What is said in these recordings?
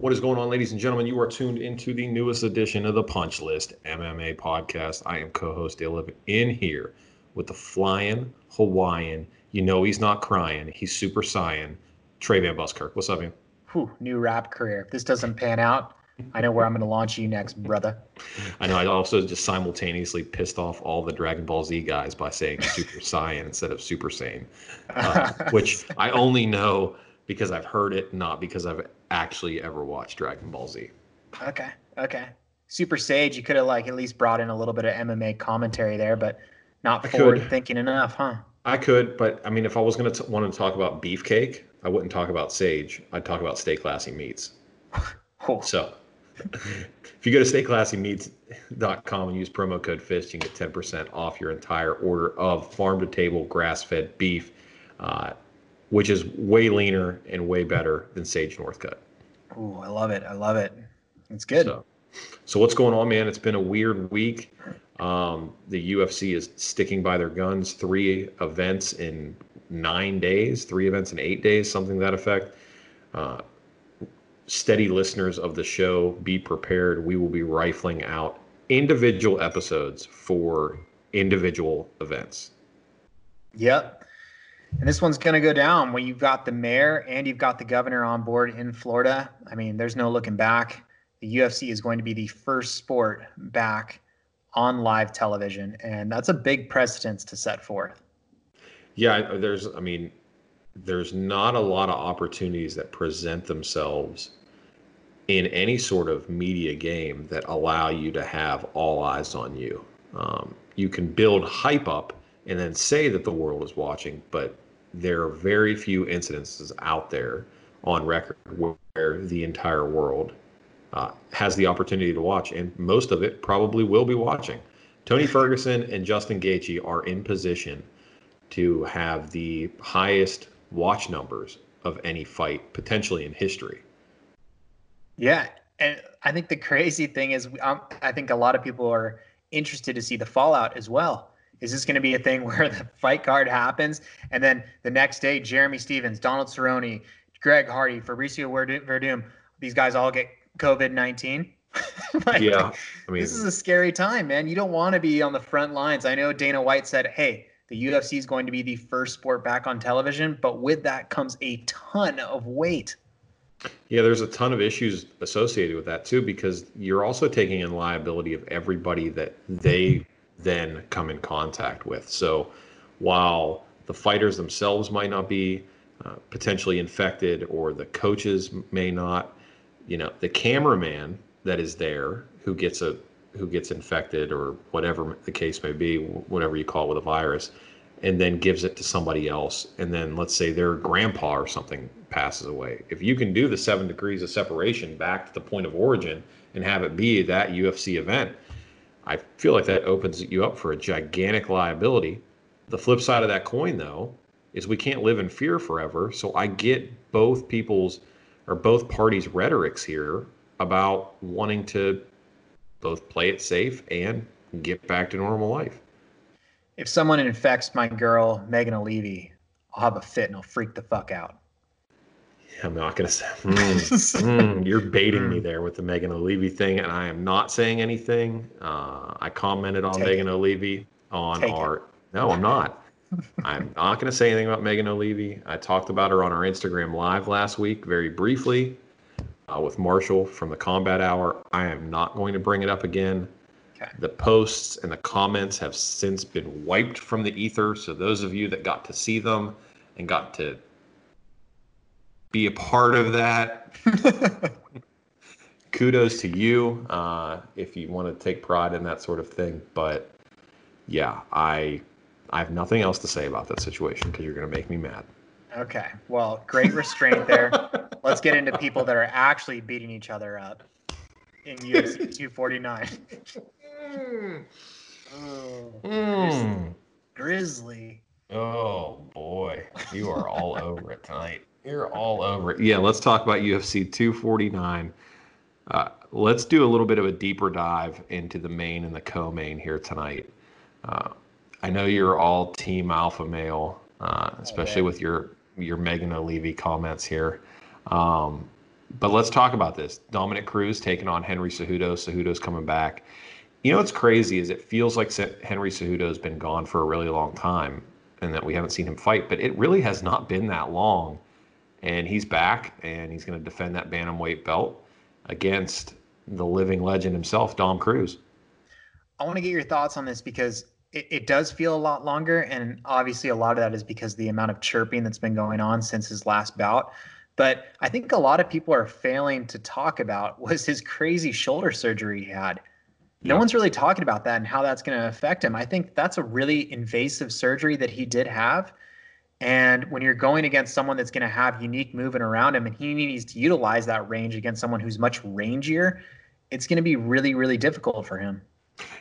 What is going on, ladies and gentlemen? You are tuned into the newest edition of the Punch List MMA podcast. I am co-host Dale Lippin in here with the flying Hawaiian. You know he's not crying. He's super saiyan. Trey Van Buskirk. What's up, man? Whew, new rap career. If this doesn't pan out, I know where I'm going to launch you next, brother. I know. I also just simultaneously pissed off all the Dragon Ball Z guys by saying Super Saiyan instead of Super Saiyan, uh, which I only know because I've heard it, not because I've actually ever watched Dragon Ball Z. Okay. Okay. Super Sage, you could have like at least brought in a little bit of MMA commentary there, but not forward thinking enough, huh? I could, but I mean, if I was going to want to talk about beefcake, I wouldn't talk about Sage. I'd talk about Stay Classy Meats. Cool. So, if you go to stayclassymeats.com and use promo code FIST, you can get 10% off your entire order of farm to table grass fed beef. Uh, which is way leaner and way better than Sage Northcutt. Oh, I love it. I love it. It's good. So, so what's going on, man? It's been a weird week. Um, the UFC is sticking by their guns. Three events in nine days, three events in eight days, something to that effect. Uh, steady listeners of the show, be prepared. We will be rifling out individual episodes for individual events. Yep. And this one's going to go down when you've got the mayor and you've got the governor on board in Florida. I mean, there's no looking back. The UFC is going to be the first sport back on live television, and that's a big precedence to set forth. Yeah, there's, I mean, there's not a lot of opportunities that present themselves in any sort of media game that allow you to have all eyes on you. Um, you can build hype up and then say that the world is watching, but there are very few incidences out there on record where the entire world uh, has the opportunity to watch, and most of it probably will be watching. Tony Ferguson and Justin Gaethje are in position to have the highest watch numbers of any fight potentially in history. Yeah, and I think the crazy thing is, um, I think a lot of people are interested to see the fallout as well. Is this going to be a thing where the fight card happens and then the next day, Jeremy Stephens, Donald Cerrone, Greg Hardy, Fabricio Werdum, these guys all get COVID 19? like, yeah. I mean, this is a scary time, man. You don't want to be on the front lines. I know Dana White said, hey, the UFC is going to be the first sport back on television, but with that comes a ton of weight. Yeah, there's a ton of issues associated with that too, because you're also taking in liability of everybody that they then come in contact with. So while the fighters themselves might not be uh, potentially infected or the coaches may not, you know, the cameraman that is there who gets a who gets infected or whatever the case may be, whatever you call it with a virus, and then gives it to somebody else, and then let's say their grandpa or something passes away. If you can do the seven degrees of separation back to the point of origin and have it be that UFC event, I feel like that opens you up for a gigantic liability. The flip side of that coin, though, is we can't live in fear forever. So I get both people's or both parties' rhetorics here about wanting to both play it safe and get back to normal life. If someone infects my girl, Megan Olivi, I'll have a fit and I'll freak the fuck out. I'm not going to say, mm, mm, you're baiting me there with the Megan Olivi thing, and I am not saying anything. Uh, I commented on Take Megan it. Olivi on Take our. It. No, I'm not. I'm not going to say anything about Megan Olivi. I talked about her on our Instagram live last week very briefly uh, with Marshall from the Combat Hour. I am not going to bring it up again. Okay. The posts and the comments have since been wiped from the ether. So those of you that got to see them and got to be a part of that. Kudos to you uh, if you want to take pride in that sort of thing. But yeah, I I have nothing else to say about that situation because you're going to make me mad. Okay. Well, great restraint there. let's get into people that are actually beating each other up in UFC 249. oh, Mm. Grizzly. Oh boy, you are all over it tonight. You're all over it. Yeah, let's talk about UFC 249. Uh, let's do a little bit of a deeper dive into the main and the co-main here tonight. Uh, I know you're all team alpha male, uh, especially with your your Megan O'Leary comments here. Um, but let's talk about this. Dominic Cruz taking on Henry Cejudo. Cejudo's coming back. You know what's crazy is it feels like Henry Cejudo's been gone for a really long time, and that we haven't seen him fight. But it really has not been that long, and he's back, and he's going to defend that bantamweight belt against the living legend himself, Dom Cruz. I want to get your thoughts on this because it, it does feel a lot longer. And obviously, a lot of that is because the amount of chirping that's been going on since his last bout. But I think a lot of people are failing to talk about was his crazy shoulder surgery he had. No Yeah. one's really talking about that and how that's going to affect him. I think that's a really invasive surgery that he did have. And when you're going against someone that's going to have unique movement around him and he needs to utilize that range against someone who's much rangier, it's going to be really, really difficult for him.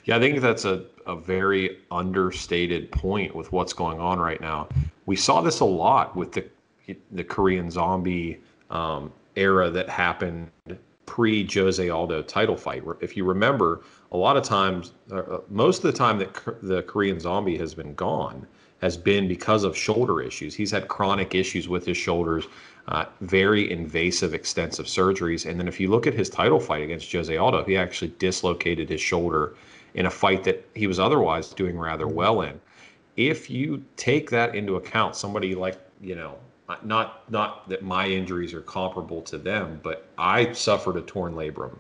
Yeah, I think that's a, a very understated point with what's going on right now. We saw this a lot with the the Korean zombie um, era that happened pre Jose Aldo title fight. If you remember, a lot of times, uh, most of the time that the Korean zombie has been gone has been because of shoulder issues. He's had chronic issues with his shoulders, uh, very invasive, extensive surgeries. And then if you look at his title fight against Jose Aldo, he actually dislocated his shoulder in a fight that he was otherwise doing rather well in. If you take that into account, somebody like, you know, not not that my injuries are comparable to them, but I suffered a torn labrum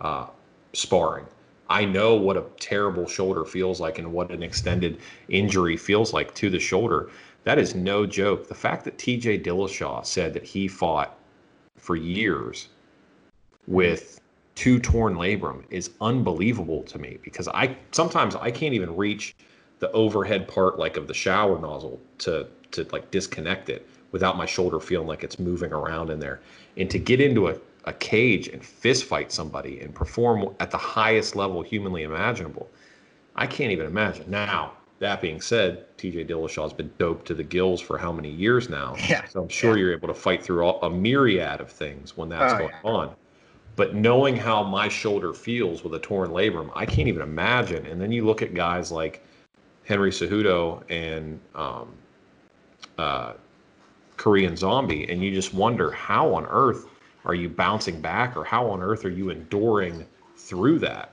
uh, sparring. I know what a terrible shoulder feels like and what an extended injury feels like to the shoulder. That is no joke. The fact that TJ Dillashaw said that he fought for years with two torn labrum is unbelievable to me because I sometimes I can't even reach the overhead part like of the shower nozzle to to like disconnect it without my shoulder feeling like it's moving around in there. And to get into a, a cage and fist fight somebody and perform at the highest level humanly imaginable, I can't even imagine. Now, that being said, TJ Dillashaw's been doped to the gills for how many years now? Yeah, So I'm sure yeah. you're able to fight through all, a myriad of things when that's Oh, going yeah. on. But knowing how my shoulder feels with a torn labrum, I can't even imagine. And then you look at guys like Henry Cejudo and um, uh, Korean Zombie, and you just wonder how on earth are you bouncing back, or how on earth are you enduring through that?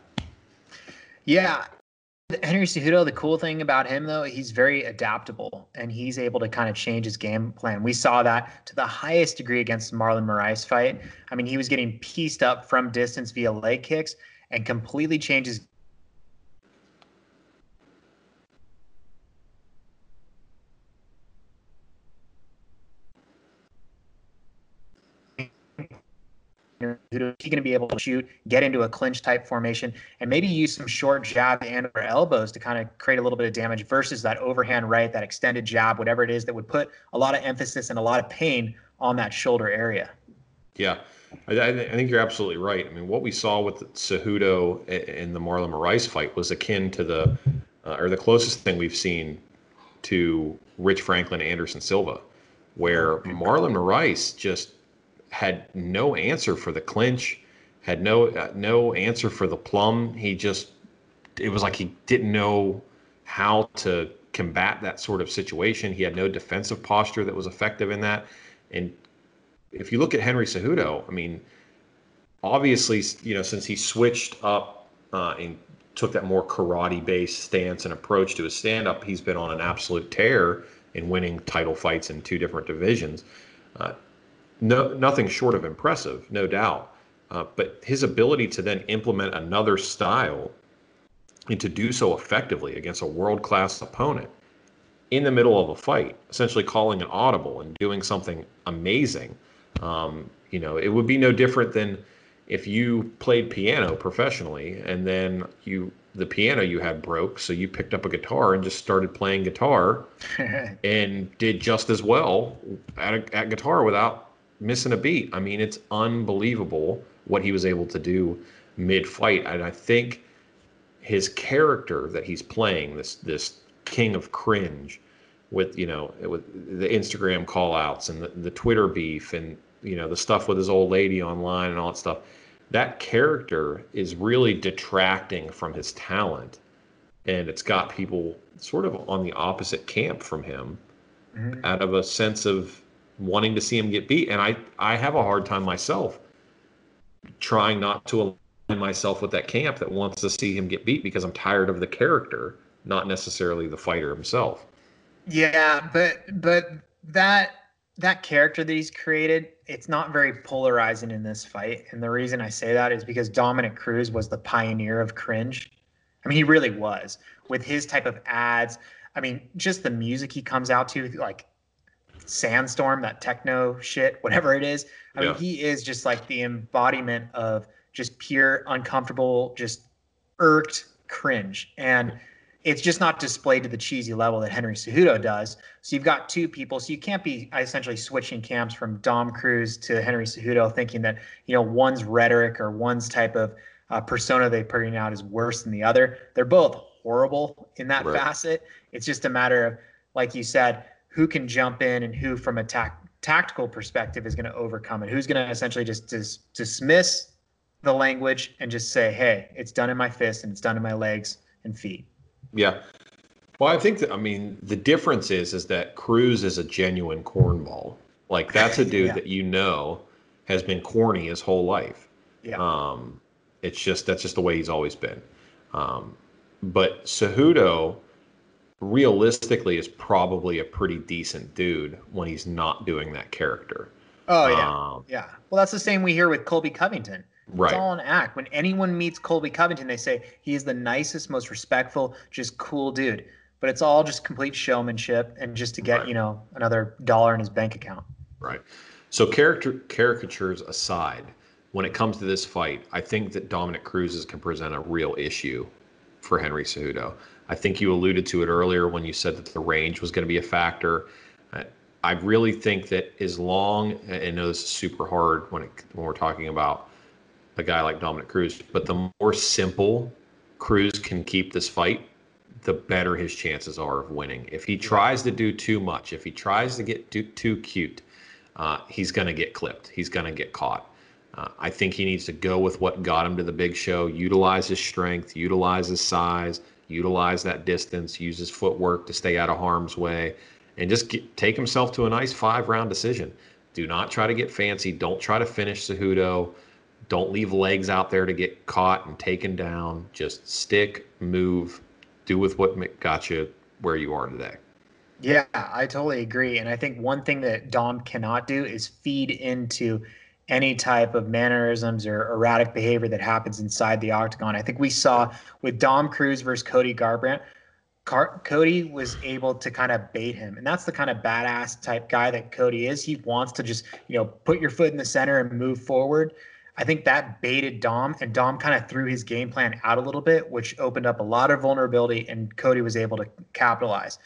Yeah. Henry Cejudo, the cool thing about him though, he's very adaptable and he's able to kind of change his game plan. We saw that to the highest degree against Marlon Moraes fight. I mean, he was getting pieced up from distance via leg kicks and completely changes He going to be able to shoot, get into a clinch type formation, and maybe use some short jab and or elbows to kind of create a little bit of damage versus that overhand right, that extended jab, whatever it is that would put a lot of emphasis and a lot of pain on that shoulder area. Yeah, I, I I think you're absolutely right. I mean, what we saw with Cejudo in the Marlon Moraes fight was akin to the, uh, or the closest thing we've seen to Rich Franklin Anderson Silva, where Marlon Moraes just had no answer for the clinch, had no uh, no answer for the plum. He just it was like he didn't know how to combat that sort of situation. He had no defensive posture that was effective in that. And if you look at Henry Cejudo, I mean, obviously, you know, since he switched up uh, and took that more karate-based stance and approach to his stand-up, he's been on an absolute tear in winning title fights in two different divisions. Uh, no, nothing short of impressive, no doubt. Uh, but his ability to then implement another style and to do so effectively against a world-class opponent in the middle of a fight, essentially calling an audible and doing something amazing. Um, you know, it would be no different than if you played piano professionally and then you the piano you had broke, so you picked up a guitar and just started playing guitar and did just as well at, a, at guitar without missing a beat. I mean, it's unbelievable what he was able to do mid-fight, and I think his character that he's playing this this king of cringe with you know with the Instagram call outs and the, the Twitter beef and you know the stuff with his old lady online and all that stuff that character is really detracting from his talent and it's got people sort of on the opposite camp from him mm-hmm. out of a sense of wanting to see him get beat and i i have a hard time myself trying not to align myself with that camp that wants to see him get beat because i'm tired of the character not necessarily the fighter himself yeah but but that that character that he's created, it's not very polarizing in this fight. And the reason I say that is because Dominic Cruz was the pioneer of cringe. I mean, he really was with his type of ads. I mean, just the music he comes out to, like Sandstorm, that techno shit, whatever it is. I yeah. mean, he is just like the embodiment of just pure, uncomfortable, just irked cringe. And it's just not displayed to the cheesy level that Henry Cejudo does. So you've got two people. So you can't be essentially switching camps from Dom Cruz to Henry Cejudo, thinking that you know one's rhetoric or one's type of uh, persona they're putting out is worse than the other. They're both horrible in that right. facet. It's just a matter of, like you said, who can jump in and who, from a ta- tactical perspective, is going to overcome it. Who's going to essentially just dis- dismiss the language and just say, "Hey, it's done in my fist and it's done in my legs and feet." Yeah. Well, I think that I mean the difference is is that Cruz is a genuine cornball. Like that's a dude yeah. that you know has been corny his whole life. Yeah. Um, it's just that's just the way he's always been. Um, but Cejudo, realistically, is probably a pretty decent dude when he's not doing that character. Oh yeah, um, yeah. Well, that's the same we hear with Colby Covington. Right. It's all an act. When anyone meets Colby Covington, they say he is the nicest, most respectful, just cool dude. But it's all just complete showmanship and just to get, right. you know, another dollar in his bank account. Right. So character caricatures aside, when it comes to this fight, I think that Dominic Cruz can present a real issue for Henry Cejudo. I think you alluded to it earlier when you said that the range was going to be a factor. I really think that as long, and I know this is super hard when it, when we're talking about a guy like Dominick Cruz. But the more simple Cruz can keep this fight, the better his chances are of winning. If he tries to do too much, if he tries to get too, too cute, uh, he's going to get clipped. He's going to get caught. Uh, I think he needs to go with what got him to the big show, utilize his strength, utilize his size, utilize that distance, use his footwork to stay out of harm's way, and just get, take himself to a nice five round decision. Do not try to get fancy. Don't try to finish Cejudo. Don't leave legs out there to get caught and taken down. Just stick, move, do with what got you where you are today. Yeah, I totally agree. And I think one thing that Dom cannot do is feed into any type of mannerisms or erratic behavior that happens inside the octagon. I think we saw with Dom Cruz versus Cody Garbrandt, Car- Cody was able to kind of bait him. And that's the kind of badass type guy that Cody is. He wants to just, you know, put your foot in the center and move forward. I think that baited Dom, and Dom kind of threw his game plan out a little bit, which opened up a lot of vulnerability, and Cody was able to capitalize.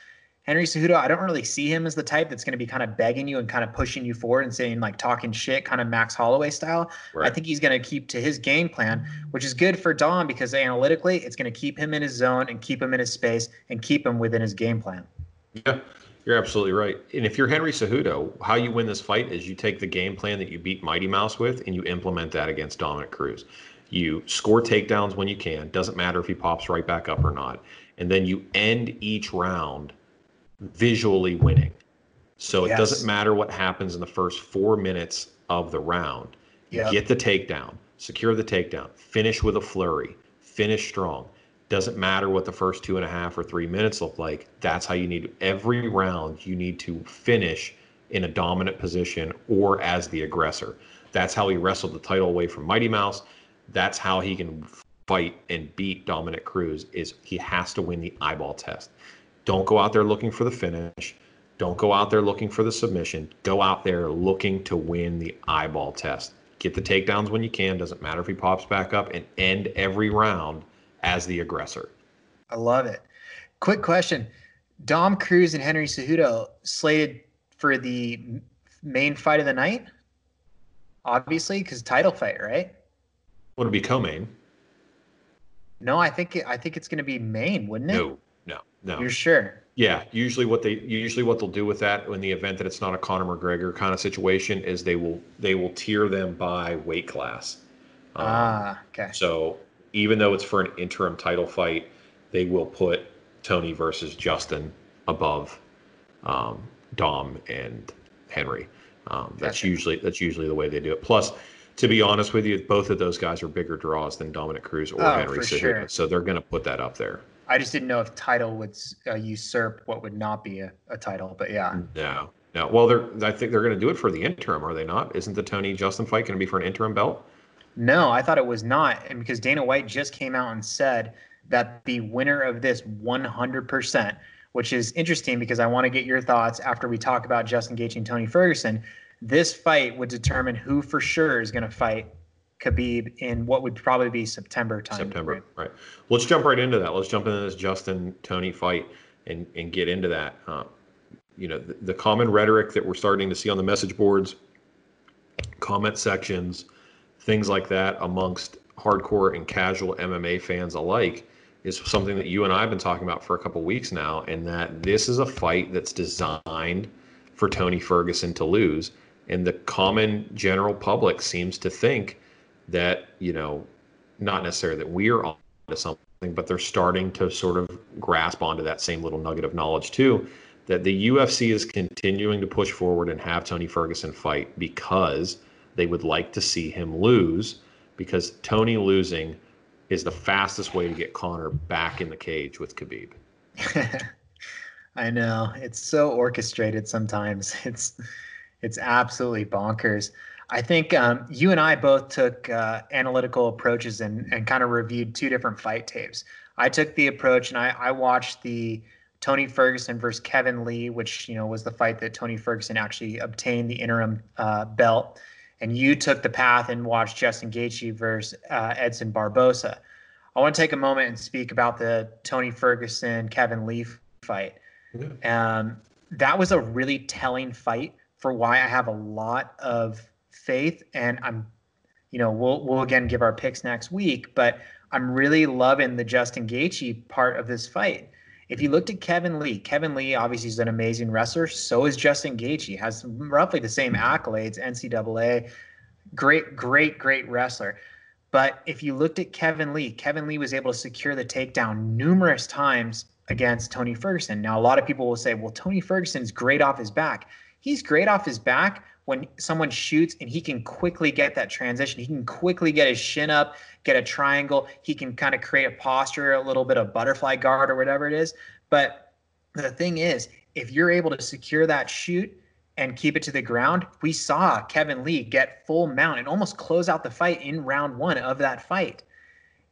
Henry Cejudo, I don't really see him as the type that's going to be kind of begging you and kind of pushing you forward and saying like talking shit, kind of Max Holloway style. Right. I think he's going to keep to his game plan, which is good for Dom because analytically, it's going to keep him in his zone and keep him in his space and keep him within his game plan. Yeah, you're absolutely right. And if you're Henry Cejudo, how you win this fight is you take the game plan that you beat Mighty Mouse with and you implement that against Dominic Cruz. You score takedowns when you can, doesn't matter if he pops right back up or not. And then you end each round visually winning. So yes. it doesn't matter what happens in the first four minutes of the round. Yep. Get the takedown, secure the takedown, finish with a flurry, finish strong. Doesn't matter what the first two and a half or three minutes look like. That's how you need every round. You need to finish in a dominant position or as the aggressor. That's how he wrestled the title away from Mighty Mouse. That's how he can fight and beat Dominick Cruz. Is he has to win the eyeball test. Don't go out there looking for the finish. Don't go out there looking for the submission. Go out there looking to win the eyeball test. Get the takedowns when you can. Doesn't matter if he pops back up and end every round as the aggressor. I love it. Quick question. Dom Cruz and Henry Cejudo slated for the main fight of the night? obviously, because title fight, right? Would it be co-main? No, I think it, I think it's going to be main, wouldn't it? No, no, no. You're sure? Yeah, usually what they usually what they'll do with that in the event that it's not a Conor McGregor kind of situation is they will they will tier them by weight class. Um, ah, okay. So even though it's for an interim title fight, they will put Tony versus Justin above um, Dom and Henry. Um, that's gotcha. usually that's usually the way they do it. Plus, to be honest with you, both of those guys are bigger draws than Dominick Cruz or oh, Henry Cejudo, sure. so they're going to put that up there. I just didn't know if title would uh, usurp what would not be a, a, title, but yeah. No, no. Well, they're I think they're going to do it for the interim, are they not? Isn't the Tony Justin fight going to be for an interim belt? No, I thought it was not, and because Dana White just came out and said that the winner of this 100%, which is interesting because I want to get your thoughts after we talk about Justin Gaethje and Tony Ferguson. This fight would determine who for sure is going to fight Khabib in what would probably be September time. September, right? Let's jump right into that. Let's jump into this Justin Tony fight and and get into that. Uh, you know, the, the, common rhetoric that we're starting to see on the message boards, comment sections, things like that amongst hardcore and casual MMA fans alike is something that you and I have been talking about for a couple weeks now, and that this is a fight that's designed for Tony Ferguson to lose. And the common general public seems to think that, you know, not necessarily that we're on to something, but they're starting to sort of grasp onto that same little nugget of knowledge too. That the UFC is continuing to push forward and have Tony Ferguson fight because they would like to see him lose, because Tony losing is the fastest way to get Conor back in the cage with Khabib. I know it's so orchestrated sometimes. It's it's absolutely bonkers. I think um, you and I both took uh, analytical approaches and and kind of reviewed two different fight tapes. I took the approach and I, I watched the Tony Ferguson versus Kevin Lee, which you know was the fight that Tony Ferguson actually obtained the interim uh, belt and you took the path and watched Justin Gaethje versus uh, Edson Barboza. I want to take a moment and speak about the Tony Ferguson Kevin Lee fight. Yeah. Um, that was a really telling fight for why I have a lot of faith, and I'm, you know, we'll we'll again give our picks next week, but I'm really loving the Justin Gaethje part of this fight. If you looked at Kevin Lee, Kevin Lee obviously is an amazing wrestler. So is Justin Gaethje. Has roughly the same accolades, NCAA. Great, great, great wrestler. But if you looked at Kevin Lee, Kevin Lee was able to secure the takedown numerous times against Tony Ferguson. Now, a lot of people will say, well, Tony Ferguson's great off his back. He's great off his back when someone shoots and he can quickly get that transition. He can quickly get his shin up, get a triangle. He can kind of create a posture, a little bit of butterfly guard or whatever it is. But the thing is, if you're able to secure that shoot and keep it to the ground, we saw Kevin Lee get full mount and almost close out the fight in round one of that fight.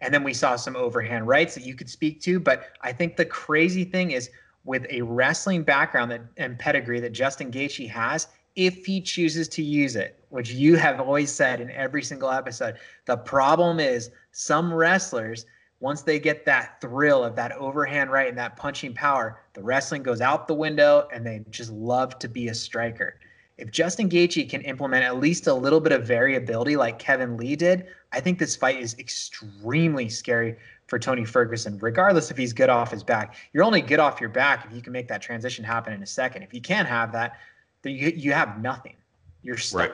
And then we saw some overhand rights that you could speak to. But I think the crazy thing is with a wrestling background that, and pedigree that Justin Gaethje has, if he chooses to use it, which you have always said in every single episode. The problem is some wrestlers, once they get that thrill of that overhand right and that punching power, the wrestling goes out the window and they just love to be a striker. If Justin Gaethje can implement at least a little bit of variability like Kevin Lee did, I think this fight is extremely scary for Tony Ferguson, regardless if he's good off his back. You're only good off your back if you can make that transition happen in a second. If you can't have that, then you you have nothing. You're stuck. Right.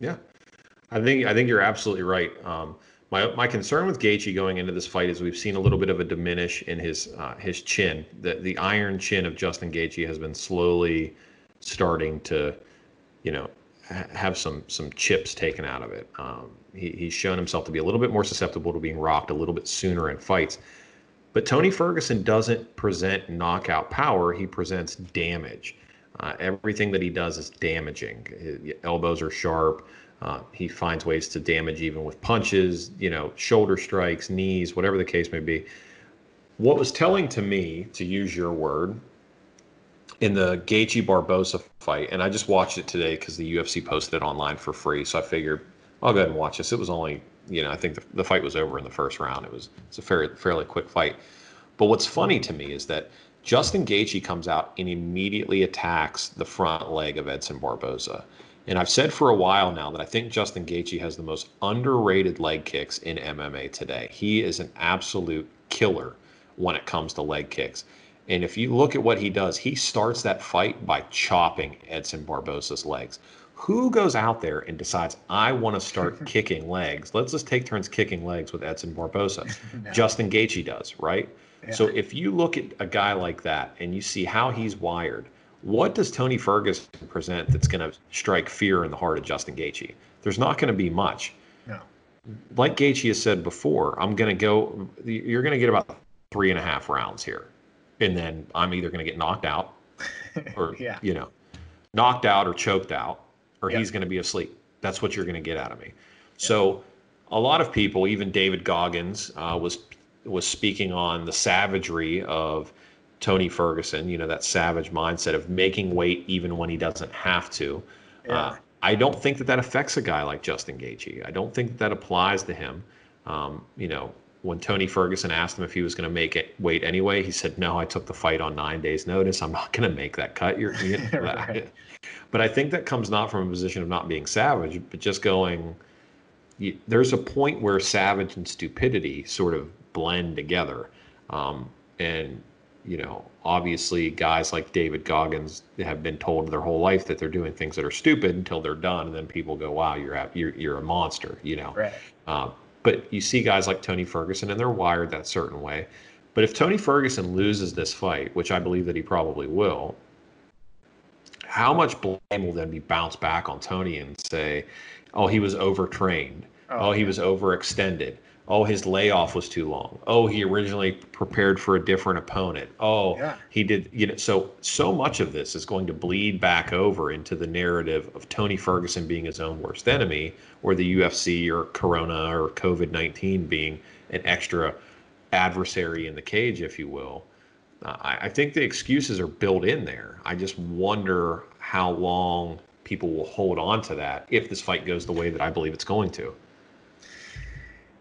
Yeah, I think I think you're absolutely right. Um, my my concern with Gaethje going into this fight is we've seen a little bit of a diminish in his uh, his chin. The the iron chin of Justin Gaethje has been slowly starting to, you know, have some some chips taken out of it. Um, he, he's shown himself to be a little bit more susceptible to being rocked a little bit sooner in fights. But Tony Ferguson doesn't present knockout power; he presents damage. Uh, everything that he does is damaging. His elbows are sharp. Uh, he finds ways to damage even with punches, you know, shoulder strikes, knees, whatever the case may be. What was telling to me, to use your word, in the Gaethje Barboza fight, and I just watched it today because the UFC posted it online for free, so I figured I'll go ahead and watch this. It was only, you know, I think the, the fight was over in the first round. It was it's a fairly fairly quick fight. But what's funny to me is that Justin Gaethje comes out and immediately attacks the front leg of Edson Barboza. And I've said for a while now that I think Justin Gaethje has the most underrated leg kicks in MMA today. He is an absolute killer when it comes to leg kicks. And if you look at what he does, he starts that fight by chopping Edson Barboza's legs. Who goes out there and decides, I want to start kicking legs? Let's just take turns kicking legs with Edson Barboza. no. Justin Gaethje does, right? Yeah. So if you look at a guy like that and you see how he's wired, what does Tony Ferguson present that's going to strike fear in the heart of Justin Gaethje? There's not going to be much. No. Like Gaethje has said before, I'm going to go. You're going to get about three and a half rounds here, and then I'm either going to get knocked out, or yeah. you know, knocked out or choked out, or yep. he's going to be asleep. That's what you're going to get out of me. Yep. So, a lot of people, even David Goggins, uh, was was speaking on the savagery of Tony Ferguson. You know that savage mindset of making weight even when he doesn't have to. Yeah. Uh, I don't think that that affects a guy like Justin Gaethje. I don't think that, that applies to him. Um, you know, when Tony Ferguson asked him if he was going to make it wait anyway, he said, "No, I took the fight on nine days' notice. I'm not going to make that cut." You're, you know, right. but I think that comes not from a position of not being savage, but just going. You, there's a point where savage and stupidity sort of blend together, um, and you know, obviously, guys like David Goggins have been told their whole life that they're doing things that are stupid until they're done, and then people go, "Wow, you're you're you're a monster," you know. Right. Uh, but you see guys like Tony Ferguson, and they're wired that certain way. But if Tony Ferguson loses this fight, which I believe that he probably will, how much blame will then be bounced back on Tony and say, "Oh, he was overtrained. Oh, oh he was overextended." Oh his layoff was too long. Oh he originally prepared for a different opponent. Oh yeah. he did you know so so much of this is going to bleed back over into the narrative of tony ferguson being his own worst enemy or the ufc or corona or covid-19 being an extra adversary in the cage if you will. Uh, I, I think the excuses are built in there. I just wonder how long people will hold on to that if this fight goes the way that i believe it's going to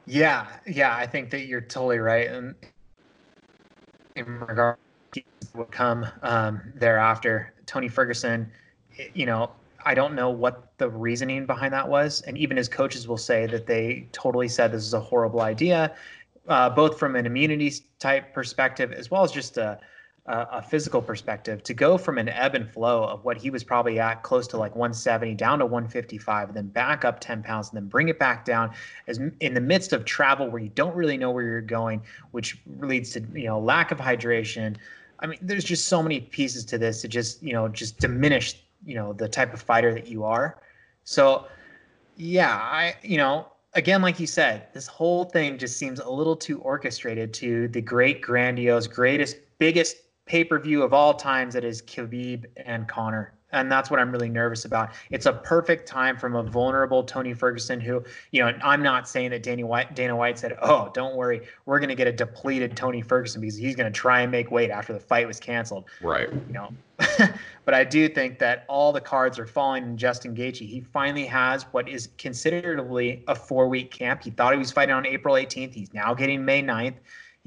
yeah, yeah, I think that you're totally right, and in regard to what come um, thereafter, Tony Ferguson, you know, I don't know what the reasoning behind that was, and even his coaches will say that they totally said this is a horrible idea, uh, both from an immunity type perspective as well as just a a, physical perspective to go from an ebb and flow of what he was probably at close to like 170 down to 155 and then back up 10 pounds and then bring it back down as in the midst of travel where you don't really know where you're going which leads to you know lack of hydration. I mean there's just so many pieces to this to just you know just diminish you know the type of fighter that you are. So yeah i you know again, like you said, this whole thing just seems a little too orchestrated to the great, grandiose, greatest, biggest pay per view of all times that is Khabib and Conor. And that's what I'm really nervous about. It's a perfect time from a vulnerable Tony Ferguson, who, you know, I'm not saying that Danny White, Dana White said, "Oh, don't worry, we're going to get a depleted Tony Ferguson because he's going to try and make weight after the fight was canceled." Right. You know, but I do think that all the cards are falling in Justin Gaethje. He finally has what is considerably a four-week camp. He thought he was fighting on April 18th. He's now getting May 9th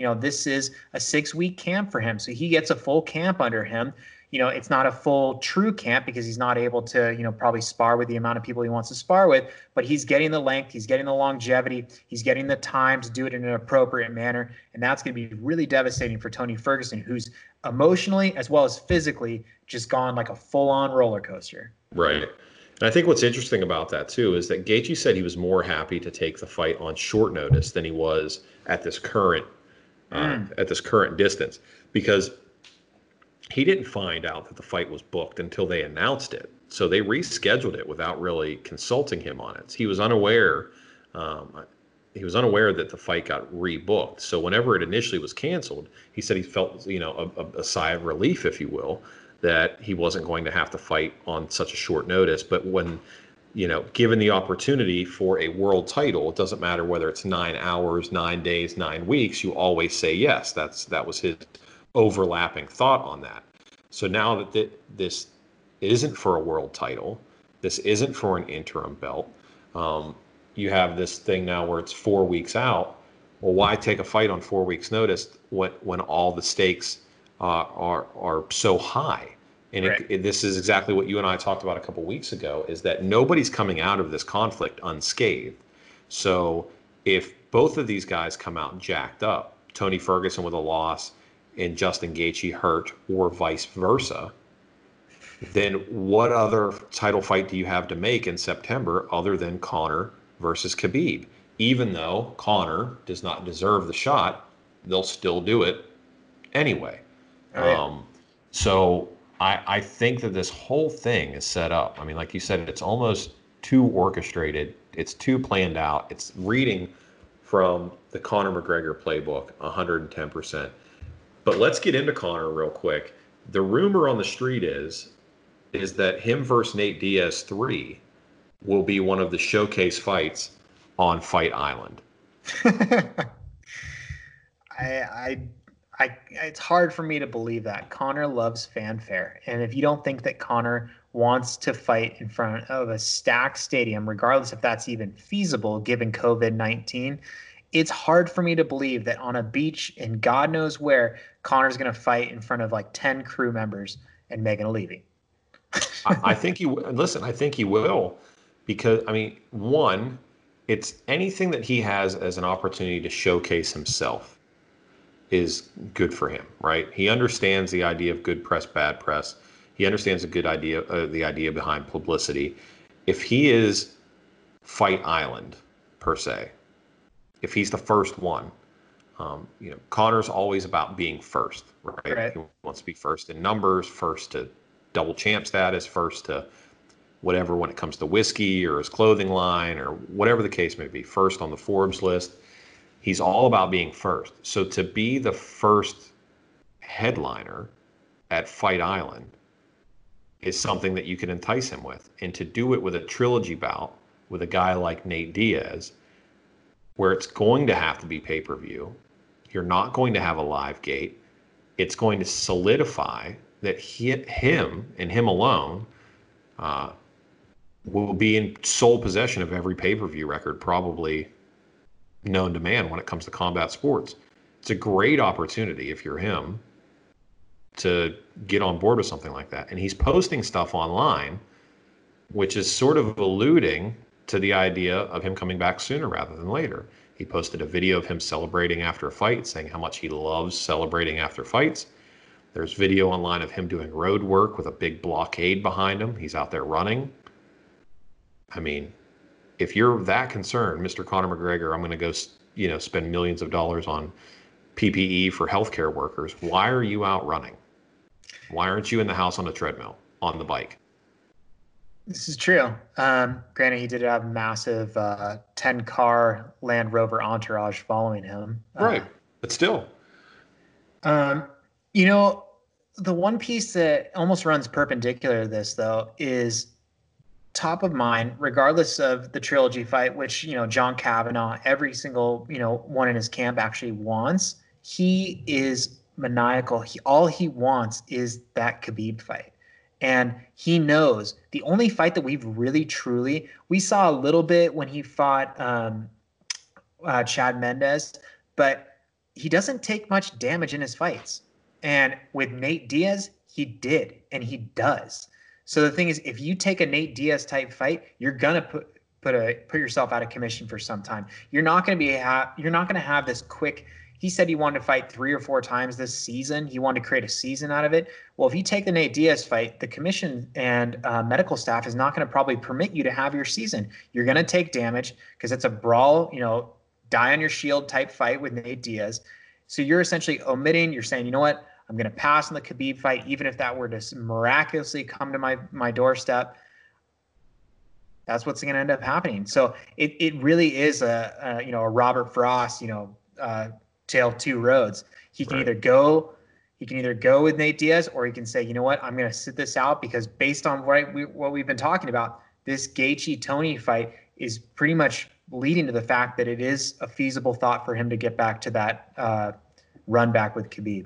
you know, this is a six week camp for him. So he gets a full camp under him. You know, it's not a full true camp because he's not able to, you know, probably spar with the amount of people he wants to spar with, but he's getting the length, he's getting the longevity, he's getting the time to do it in an appropriate manner. And that's going to be really devastating for Tony Ferguson, who's emotionally as well as physically just gone like a full on roller coaster. Right. And I think what's interesting about that too is that Gaethje said he was more happy to take the fight on short notice than he was at this current mm. at this current distance because he didn't find out that the fight was booked until they announced it. So they rescheduled it without really consulting him on it. He was unaware. Um, he was unaware that the fight got rebooked. So whenever it initially was canceled, he said he felt, you know, a, a, sigh of relief, if you will, that he wasn't going to have to fight on such a short notice. But when you know, given the opportunity for a world title, it doesn't matter whether it's nine hours, nine days, nine weeks, you always say yes. That's that was his overlapping thought on that. So now that th- this isn't for a world title, this isn't for an interim belt. Um, you have this thing now where it's four weeks out. Well, why take a fight on four weeks' notice when when all the stakes uh, are are so high? And right. it, it, this is exactly what you and I talked about a couple weeks ago, is that nobody's coming out of this conflict unscathed. So if both of these guys come out jacked up, Tony Ferguson with a loss and Justin Gaethje hurt, or vice versa, then what other title fight do you have to make in September other than Conor versus Khabib? Even though Conor does not deserve the shot, they'll still do it anyway. Yeah. um, so I, I think that this whole thing is set up. I mean, like you said, it's almost too orchestrated. It's too planned out. It's reading from the Conor McGregor playbook 110%. But let's get into Conor real quick. The rumor on the street is is that him versus Nate Diaz 3 will be one of the showcase fights on Fight Island. I, I, I, it's hard for me to believe that Conor loves fanfare, and if you don't think that Conor wants to fight in front of a stacked stadium, regardless if that's even feasible given COVID nineteen, it's hard for me to believe that on a beach in God knows where, Conor's going to fight in front of like ten crew members and Megan Olivi. I, I think he listen. I think he will, because I mean, one, it's anything that he has as an opportunity to showcase himself is good for him, right? He understands the idea of good press, bad press. He understands the good idea, uh, the idea behind publicity. If he is Fight Island per se, if he's the first one, um, you know, Conor's always about being first, right? right? He wants to be first in numbers, first to double champ status, first to whatever when it comes to whiskey or his clothing line or whatever the case may be, first on the Forbes list. He's all about being first. So to be the first headliner at Fight Island is something that you can entice him with. And to do it with a trilogy bout with a guy like Nate Diaz, where it's going to have to be pay per view, you're not going to have a live gate. It's going to solidify that he, him and him alone uh, will be in sole possession of every pay per view record, probably known to man when it comes to combat sports. It's a great opportunity if you're him to get on board with something like that. And he's posting stuff online, which is sort of alluding to the idea of him coming back sooner rather than later. He posted a video of him celebrating after a fight, saying how much he loves celebrating after fights. There's video online of him doing road work with a big blockade behind him. He's out there running. I mean, if you're that concerned, Mr. Conor McGregor, I'm going to go, you know, spend millions of dollars on PPE for healthcare workers. Why are you out running? Why aren't you in the house on a treadmill on the bike? This is true. Um, granted, he did have a massive uh, 10 car Land Rover entourage following him. Right. Uh, but still. Um, you know, the one piece that almost runs perpendicular to this, though, is top of mind, regardless of the trilogy fight, which, you know, John Kavanagh, every single, you know, one in his camp actually wants. He is maniacal. He all he wants is that Khabib fight. And he knows the only fight that we've really truly we saw a little bit when he fought um, uh, Chad Mendes, but he doesn't take much damage in his fights. And with Nate Diaz, he did, and he does. So the thing is, if you take a Nate Diaz type fight, you're gonna put put a put yourself out of commission for some time. You're not gonna be ha- you're not gonna have this quick. He said he wanted to fight three or four times this season. He wanted to create a season out of it. Well, if you take the Nate Diaz fight, the commission and uh, medical staff is not going to probably permit you to have your season. You're going to take damage because it's a brawl, you know, die on your shield type fight with Nate Diaz. So you're essentially omitting. You're saying, you know what? I'm going to pass on the Khabib fight, even if that were to miraculously come to my my doorstep. That's what's going to end up happening. So it it really is a, a you know a Robert Frost you know uh, tale two roads. He can right. either go he can either go with Nate Diaz or he can say, you know what, I'm going to sit this out because based on what we, what we've been talking about, this Gaethje Tony fight is pretty much leading to the fact that it is a feasible thought for him to get back to that uh, run back with Khabib.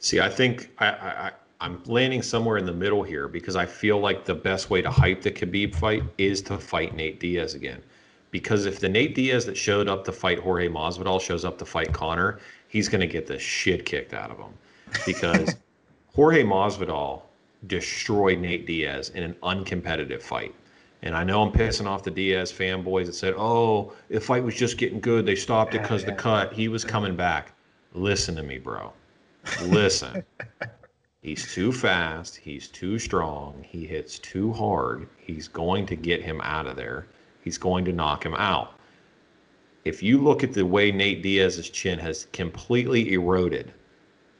See, I think I, I, I'm landing somewhere in the middle here because I feel like the best way to hype the Khabib fight is to fight Nate Diaz again. Because if the Nate Diaz that showed up to fight Jorge Masvidal shows up to fight Conor, he's going to get the shit kicked out of him. Because Jorge Masvidal destroyed Nate Diaz in an uncompetitive fight. And I know I'm pissing off the Diaz fanboys that said, "Oh, the fight was just getting good. They stopped it because the cut. He was coming back." Listen to me, bro. Listen. He's too fast. He's too strong. He hits too hard. He's going to get him out of there. He's going to knock him out. If you look at the way Nate Diaz's chin has completely eroded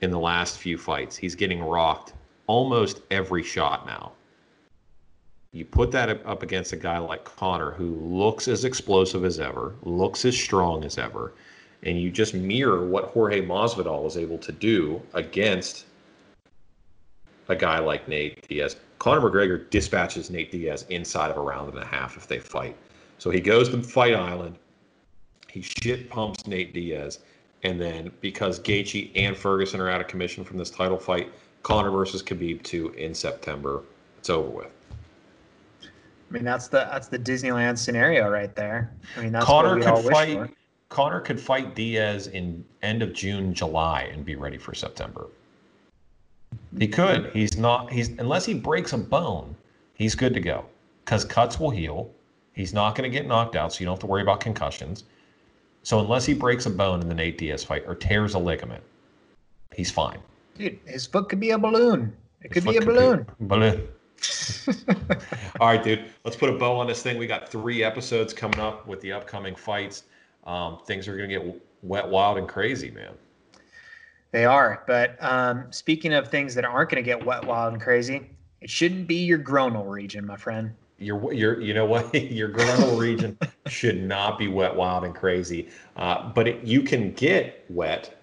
in the last few fights, he's getting rocked almost every shot now. You put that up against a guy like Conor, who looks as explosive as ever, looks as strong as ever, and you just mirror what Jorge Masvidal was able to do against a guy like Nate Diaz. Conor McGregor dispatches Nate Diaz inside of a round and a half if they fight. So he goes to Fight Island. He shit pumps Nate Diaz. And then because Gaethje and Ferguson are out of commission from this title fight, Conor versus Khabib 2 in September. It's over with. I mean, that's the that's the Disneyland scenario right there. I mean, that's Conor could fight. For. Conor could fight Diaz in end of June, July, and be ready for September. He could. He's not. He's unless he breaks a bone, he's good to go. Because cuts will heal. He's not going to get knocked out, so you don't have to worry about concussions. So unless he breaks a bone in the Nate Diaz fight or tears a ligament, he's fine. Dude, his foot could be a balloon. It could be a balloon. Be balloon. All right, dude. Let's put a bow on this thing. We got three episodes coming up with the upcoming fights. Um, things are going to get wet, wild, and crazy, man. They are. But um, speaking of things that aren't going to get wet, wild, and crazy, it shouldn't be your groinal region, my friend. Your, your, you know what? your groinal region should not be wet, wild, and crazy. Uh, but it, you can get wet.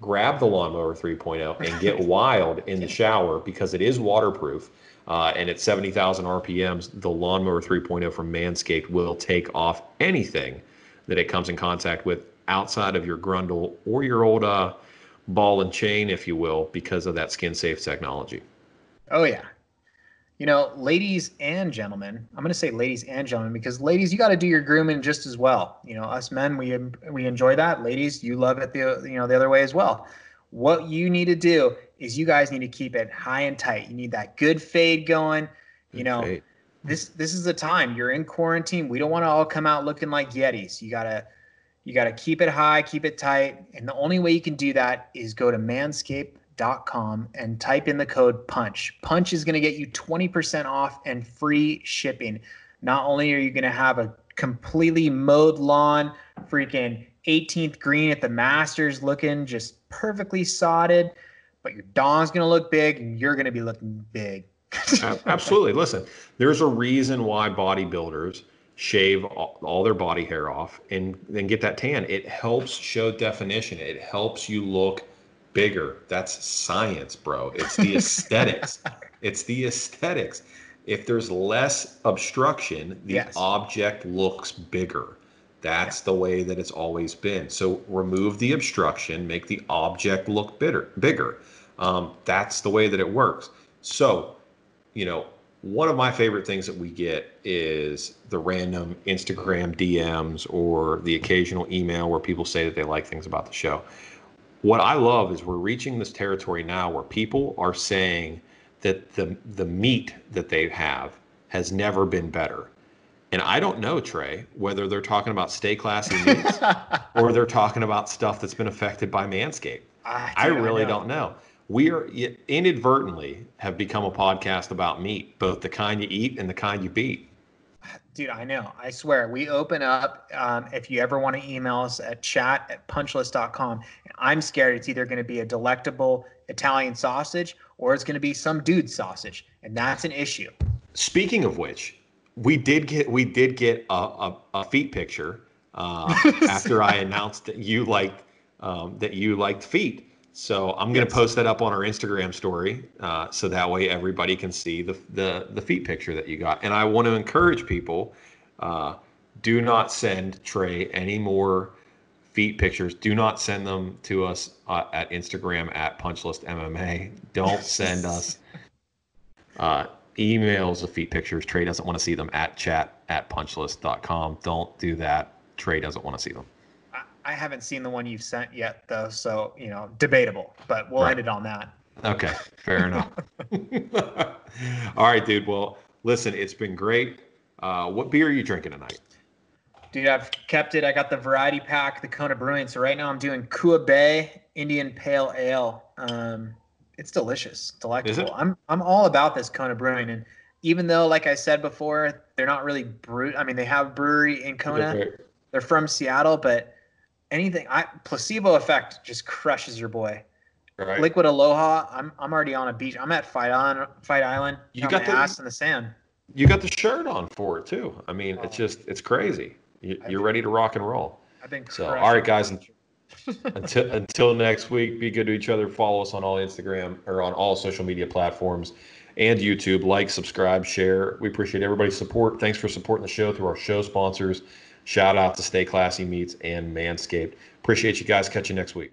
Grab the lawnmower 3.0 and get wild in the shower because it is waterproof. Uh, and at 70,000 RPMs, the lawnmower 3.0 from Manscaped will take off anything that it comes in contact with outside of your grundle or your old uh, ball and chain, if you will, because of that skin safe technology. Oh, yeah. You know, ladies and gentlemen, I'm going to say ladies and gentlemen because ladies, you got to do your grooming just as well. You know, us men, we we enjoy that. Ladies, you love it the you know the other way as well. What you need to do is you guys need to keep it high and tight. You need that good fade going. You know, fade. This this is the time you're in quarantine. We don't want to all come out looking like Yetis. You gotta you gotta keep it high, keep it tight, and the only way you can do that is go to manscaped.com and type in the code punch. Punch is going to get you 20% off and free shipping. Not only are you going to have a completely mowed lawn, freaking 18th green at the Masters looking just perfectly sodded but your going to look big and you're going to be looking big. Absolutely. Listen, there's a reason why bodybuilders shave all, all, their body hair off and then get that tan. It helps show definition. It helps you look bigger. That's science, bro. It's the aesthetics. it's the aesthetics. If there's less obstruction, the yes. object looks bigger. That's yeah. the way that it's always been. So remove the obstruction, make the object look bitter, bigger. Um, that's the way that it works. So, you know, one of my favorite things that we get is the random Instagram DMs or the occasional email where people say that they like things about the show. What I love is we're reaching this territory now where people are saying that the the meat that they have has never been better. And I don't know, Trey, whether they're talking about stay classy meats or they're talking about stuff that's been affected by Manscaped. Ah, I really don't know we are inadvertently have become a podcast about meat, both the kind you eat and the kind you beat. Dude, I know. I swear. We open up. Um, if you ever want to email us at chat at punchlist.com, I'm scared it's either going to be a delectable Italian sausage or it's going to be some dude sausage. And that's an issue. Speaking of which, we did get we did get a, a, a feet picture uh, after I announced that you liked um, that you liked feet. So I'm going to yes. post that up on our Instagram story, uh, so that way everybody can see the, the the feet picture that you got. And I want to encourage people: uh, do not send Trey any more feet pictures. Do not send them to us uh, at Instagram at Punchlist MMA. Don't send us uh, emails of feet pictures. Trey doesn't want to see them at chat at punchlist.com. Don't do that. Trey doesn't want to see them. I haven't seen the one you've sent yet, though, so you know, debatable. But we'll right. end it on that. Okay, fair enough. All right, dude. Well, listen, it's been great. Uh, what beer are you drinking tonight? Dude, I've kept it. I got the variety pack, the Kona Brewing. So right now I'm doing Kua Bay Indian Pale Ale. Um, it's delicious, delectable. It? I'm I'm all about this Kona Brewing, and even though, like I said before, they're not really brew. I mean, they have brewery in Kona. They're from Seattle, but anything, I placebo effect just crushes your boy. Right. Liquid Aloha. I'm I'm already on a beach. I'm at Fight Island. Fight Island. You got the ass in the sand. You got the shirt on for it too. I mean, oh. it's just it's crazy. You, are ready to rock and roll. I think so. All right, guys. until until next week, be good to each other. Follow us on all Instagram or on all social media platforms and YouTube. Like, subscribe, share. We appreciate everybody's support. Thanks for supporting the show through our show sponsors. Shout out to Stay Classy Meats and Manscaped. Appreciate you guys. Catch you next week.